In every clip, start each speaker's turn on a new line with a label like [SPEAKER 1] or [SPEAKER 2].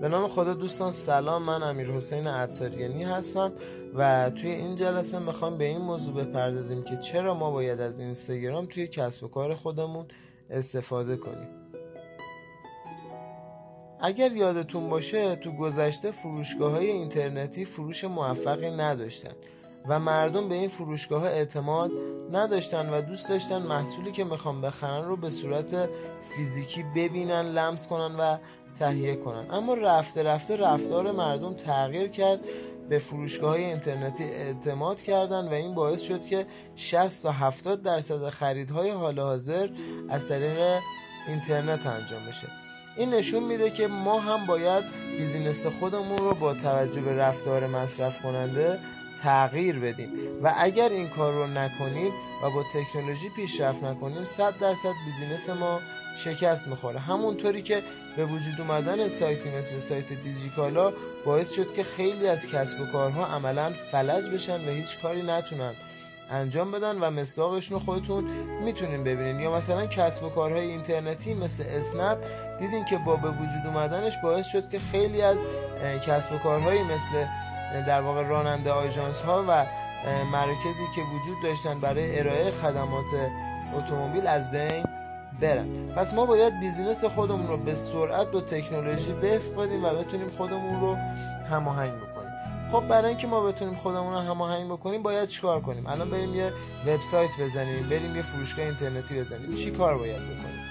[SPEAKER 1] به نام خدا دوستان سلام. من امیر حسین عطاریانی هستم و توی این جلسه می‌خوام به این موضوع بپردازیم که چرا ما باید از اینستاگرام توی کسب و کار خودمون استفاده کنیم. اگر یادتون باشه تو گذشته فروشگاه های اینترنتی فروش موفقی نداشتن. و مردم به این فروشگاه ها اعتماد نداشتن و دوست داشتن محصولی که می‌خوام بخرن رو به صورت فیزیکی ببینن لمس کنن و تهیه کنن. اما رفته رفته رفتار مردم تغییر کرد به فروشگاه های اینترنتی اعتماد کردن و این باعث شد که 60 تا 70 درصد خریدهای حال حاضر از طریق اینترنت انجام بشه. این نشون میده که ما هم باید بیزینس خودمون رو با توجه به رفتار مصرف کننده تغییر بدیم و اگر این کار رو نکنیم و با تکنولوژی پیشرفت نکنیم 100 درصد business ما شکست می‌خوره. همونطوری که به وجود اومدن سایتی مثل سایت دیجیکالا باعث شد که خیلی از کسب و کارها عملا فلج بشن و هیچ کاری نتونن انجام بدن و مصداقشون رو خودتون می‌تونین ببینین. یا مثلا کسب و کارهای اینترنتی مثل اسنپ دیدین که با به وجود اومدنش باعث شد که خیلی از کسب و کارهایی مثل در واقع راننده آژانس ها و مراکزی که وجود داشتن برای ارائه خدمات اتومبیل از بین برن. پس ما باید بیزینس خودمون رو به سرعت با تکنولوژی وفق بدیم و بتونیم خودمون رو هماهنگ بکنیم. خب برای اینکه ما بتونیم خودمون رو هماهنگ بکنیم باید چیکار کنیم؟ الان بریم یه وبسایت بزنیم بریم یه فروشگاه اینترنتی بزنیم. چی کار باید بکنیم؟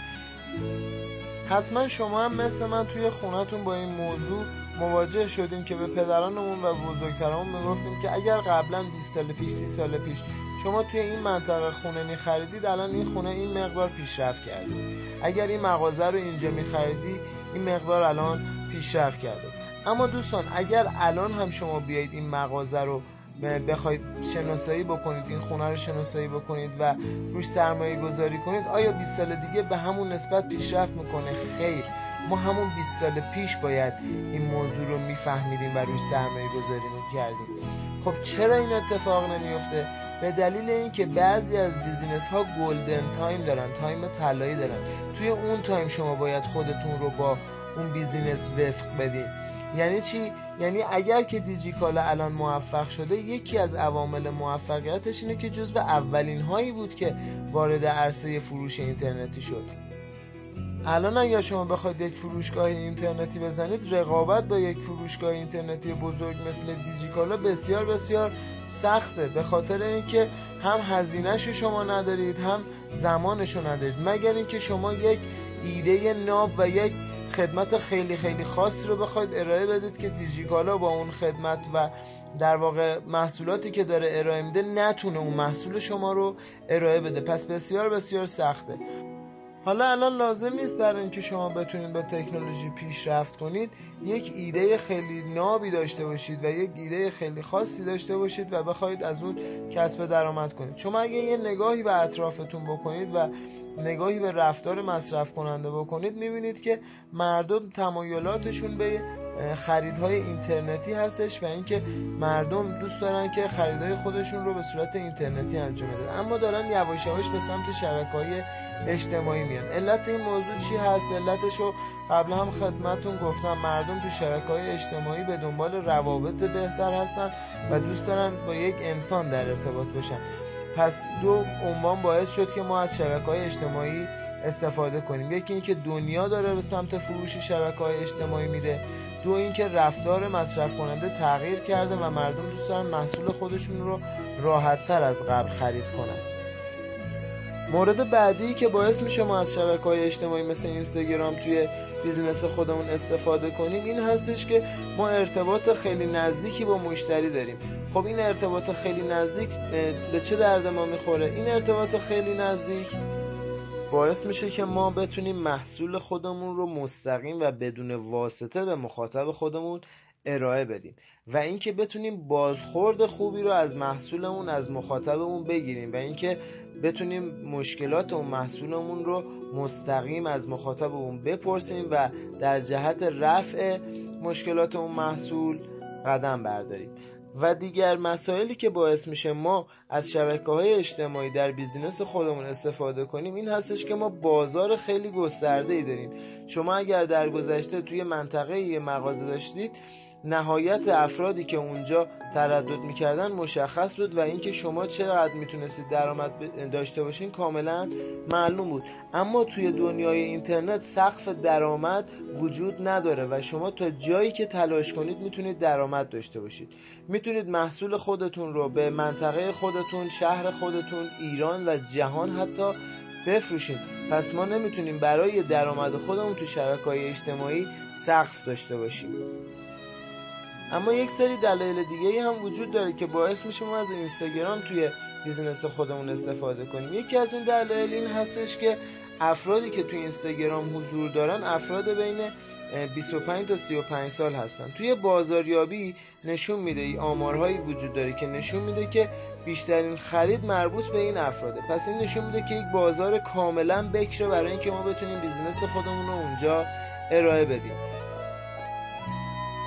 [SPEAKER 1] حتما شما هم مثل من توی خونتون با این موضوع مواجه شدیم که به پدرانمون و بزرگترمون می‌گفتیم که اگر قبلا 20 سال پیش 30 سال پیش شما توی این منطقه خونه می خریدید الان این خونه این مقدار پیشرفت کرده اگر این مغازه رو اینجا می خریدی این مقدار الان پیشرفت کرده. اما دوستان اگر الان هم شما بیایید این مغازه رو بخواید شناسایی بکنید این خونه رو شناسایی بکنید و روش سرمایه گذاری کنید آیا 20 سال دیگه به همون نسبت پیشرفت می‌کنه؟ خیر. ما همون 20 سال پیش باید این موضوع رو میفهمیدیم و روش سرمایه گذاری می‌کردیم خب چرا این اتفاق نمیفته به دلیل اینکه بعضی از business ها golden time دارن time طلایی دارن. توی اون time شما باید خودتون رو با اون business وفق بدین. یعنی چی؟ یعنی اگر که دیجیکالا الان موفق شده یکی از عوامل موفقیتش اینه که جزو اولین هایی بود که وارد عرصه فروش اینترنتی شد. الان اگر شما بخواید یک فروشگاه اینترنتی بزنید رقابت با یک فروشگاه اینترنتی بزرگ مثل دیجیکالا بسیار بسیار سخته. به خاطر اینکه هم هزینهش شما ندارید هم زمانش ندارید. مگر اینکه شما یک ایده ناب و یک خدمت خیلی خیلی خاصی رو بخواید ارائه بدید که دیجیکالا با اون خدمت و در واقع محصولاتی که داره ارائه میده نتونه اون محصول شما رو ارائه بده. پس بسیار بسیار سخته. حالا الان لازم نیست برای اینکه شما بتونید با تکنولوژی پیشرفت کنید یک ایده خیلی نابی داشته باشید و یک ایده خیلی خاصی داشته باشید و بخواید از اون کسب درآمد کنید. شما اگه یه نگاهی به اطرافتون بکنید و نگاهی به رفتار مصرف کننده بکنید می‌بینید که مردم تمایلاتشون به خریدهای اینترنتی هستش و اینکه مردم دوست دارن که خریدهای خودشون رو به صورت اینترنتی انجام بدن. اما دارن یواش یواش به سمت شبکه‌های اجتماعی میان. علت این موضوع چی هست؟ علتش رو قبلا هم خدمتون گفتم. مردم تو شبکه های اجتماعی به دنبال روابط بهتر هستن و دوست دارن با یک انسان در ارتباط باشن. پس دو عنوان باعث شد که ما از شبکه های اجتماعی استفاده کنیم. یکی اینکه دنیا داره به سمت فروش شبکه های اجتماعی میره. دو اینکه رفتار مصرف کننده تغییر کرده و مردم دوست دارن محصول خودشون رو راحت تر از قبل خرید کنن. مورد بعدی که باعث میشه ما از شبکه های اجتماعی مثل اینستاگرام توی بیزینس خودمون استفاده کنیم این هستش که ما ارتباط خیلی نزدیکی با مشتری داریم. خب این ارتباط خیلی نزدیک به چه درد ما می‌خوره؟ این ارتباط خیلی نزدیک باعث میشه که ما بتونیم محصول خودمون رو مستقیم و بدون واسطه به مخاطب خودمون ارائه بدیم و اینکه بتونیم بازخورد خوبی رو از محصولمون از مخاطبمون بگیریم و اینکه بتونیم مشکلات اون محصولمون رو مستقیم از مخاطبمون بپرسیم و در جهت رفع مشکلات اون محصول قدم برداریم. و دیگر مسائلی که باعث میشه ما از شبکه های اجتماعی در بیزینس خودمون استفاده کنیم این هستش که ما بازار خیلی گسترده ای داریم. شما اگر در گذشته توی منطقه یه مغازه داشتید نهایت افرادی که اونجا تردد می‌کردن مشخص بود و اینکه شما چقدر می‌تونستید درآمد داشته باشین کاملا معلوم بود. اما توی دنیای اینترنت سقف درآمد وجود نداره و شما تا جایی که تلاش کنید می‌تونید درآمد داشته باشید. می‌تونید محصول خودتون رو به منطقه خودتون شهر خودتون ایران و جهان حتی بفروشید پس ما نمی‌تونیم برای درآمد خودمون تو شبکه های اجتماعی سقف داشته باشیم. اما یک سری دلایل دیگه هم وجود داره که باعث میشه ما از اینستاگرام توی business خودمون استفاده کنیم. یکی از اون دلایل این هستش که افرادی که توی اینستاگرام حضور دارن افراد بین 25 تا 35 سال هستن. توی بازاریابی نشون میده ای آمارهایی وجود داره که نشون میده که بیشترین خرید مربوط به این افراده. پس این نشون میده که یک بازار کاملا بکره برای اینکه ما بتونیم business خودمون رو اونجا ارائه بدیم.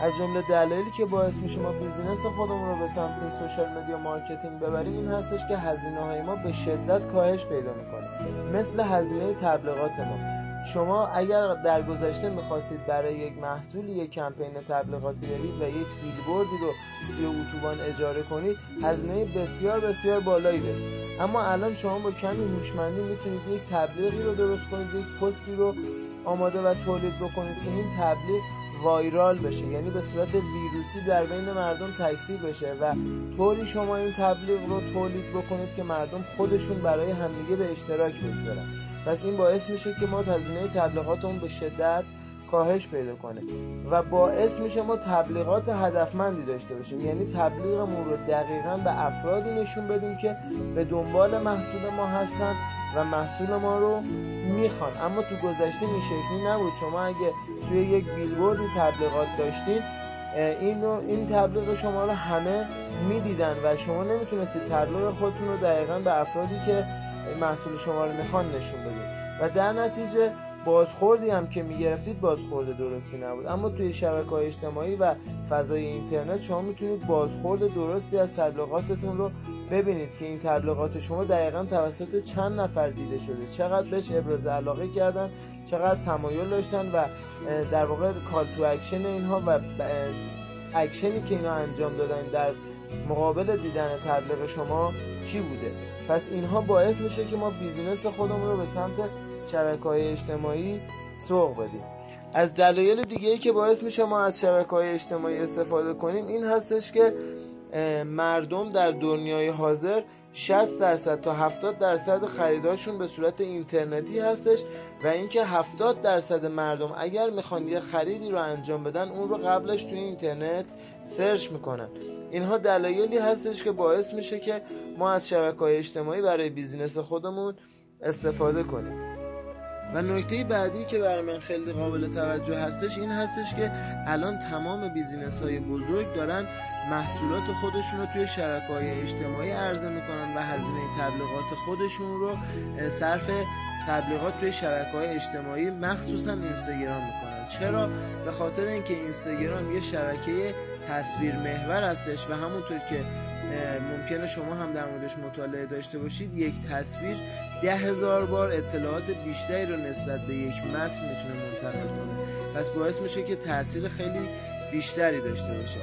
[SPEAKER 1] از جمله دلایلی که باعث میشه ما business خودمون رو به سمت social media marketing ببریم این هستش که هزینه های ما به شدت کاهش پیدا می‌کنه مثل هزینه تبلیغات ما. شما اگر در گذشته می‌خواستید برای یک محصول یک کمپین تبلیغاتی برید و یک بیلبوردی رو توی اتوبان اجاره کنید هزینه بسیار بسیار بالایی داشت اما الان شما با کمی هوشمندی می‌تونید یک تبلیغی رو درست کنید یک پستی رو آماده و تولید بکنید که این تبلیغ وایرال بشه. یعنی به صورت ویروسی در بین مردم تکثیر بشه و طوری شما این تبلیغ رو تولید بکنید که مردم خودشون برای همدیگه به اشتراک بگذارن. پس این باعث میشه که ما هزینه تبلیغاتمون به شدت کاهش پیدا کنه و باعث میشه ما تبلیغات هدفمندی داشته باشیم. یعنی تبلیغمون رو دقیقا به افرادی نشون بدیم که به دنبال محصول ما هستن محصول ما رو می‌خوان. اما تو گذشته این شکلی نبود. شما اگه توی یک بیلبوردی تبلیغات داشتین این این تبلیغ شما رو همه می‌دیدن و شما نمی‌تونستید تبلیغ خودتون رو دقیقا به افرادی که محصول شما رو می‌خوان نشون بدید. و در نتیجه بازخوردی هم که می‌گرفتید بازخورد درستی نبود. اما توی شبکه اجتماعی و فضای اینترنت شما می‌تونید بازخورد درستی از تبلیغاتتون رو ببینید که این تبلیغات شما دقیقا توسط چند نفر دیده شده. چقدر بهش ابراز علاقه کردن چقدر تمایل داشتن و در واقع call to action اینها و اکشنی که اینا انجام دادن در مقابل دیدن تبلیغ شما چی بوده؟ پس اینها باعث میشه که ما business خودمون رو به سمت شبکه های اجتماعی سوق بدیم. از دلایل دیگه ای که باعث میشه ما از شبکه های اجتماعی استفاده کنیم این هستش که مردم در دنیای حاضر 60 درصد تا 70 درصد خریداشون به صورت اینترنتی هستش و اینکه 70 درصد مردم اگر می‌خوان یه خریدی رو انجام بدن اون رو قبلش توی اینترنت search می‌کنن. اینها دلایلی هستش که باعث میشه که ما از شبکه های اجتماعی برای business خودمون استفاده کنیم. و نکته بعدی که برای من خیلی قابل توجه هستش این هستش که الان تمام business های بزرگ دارن محصولات خودشون رو توی شبکه های اجتماعی عرضه می‌کنن و هزینه تبلیغات خودشون رو صرف تبلیغات توی شبکه های اجتماعی مخصوصا اینستاگرام می‌کنن. چرا؟ به خاطر اینکه اینستاگرام یه شبکه تصویر محور هستش و همونطور که ممکنه شما هم در موردش مطالعه داشته باشید. یک تصویر ده هزار بار اطلاعات بیشتری رو نسبت به یک متن می‌تونه منتقل کنه. پس باعث میشه که تاثیر خیلی بیشتری داشته باشه.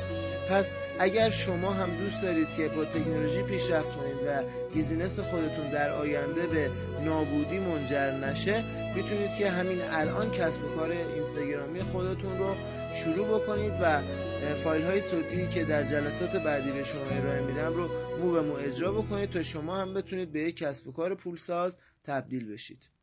[SPEAKER 1] پس اگر شما هم دوست دارید که با تکنولوژی پیشرفت کنید و بیزینس خودتون در آینده به نابودی منجر نشه می‌تونید که همین الان کسب و کار اینستاگرامی خودتون رو شروع بکنید و فایل های صوتی که در جلسات بعدی به شما ارائه میدم رو مو به مو اجرا بکنید تا شما هم بتونید به یک کسب و کار پولساز تبدیل بشید.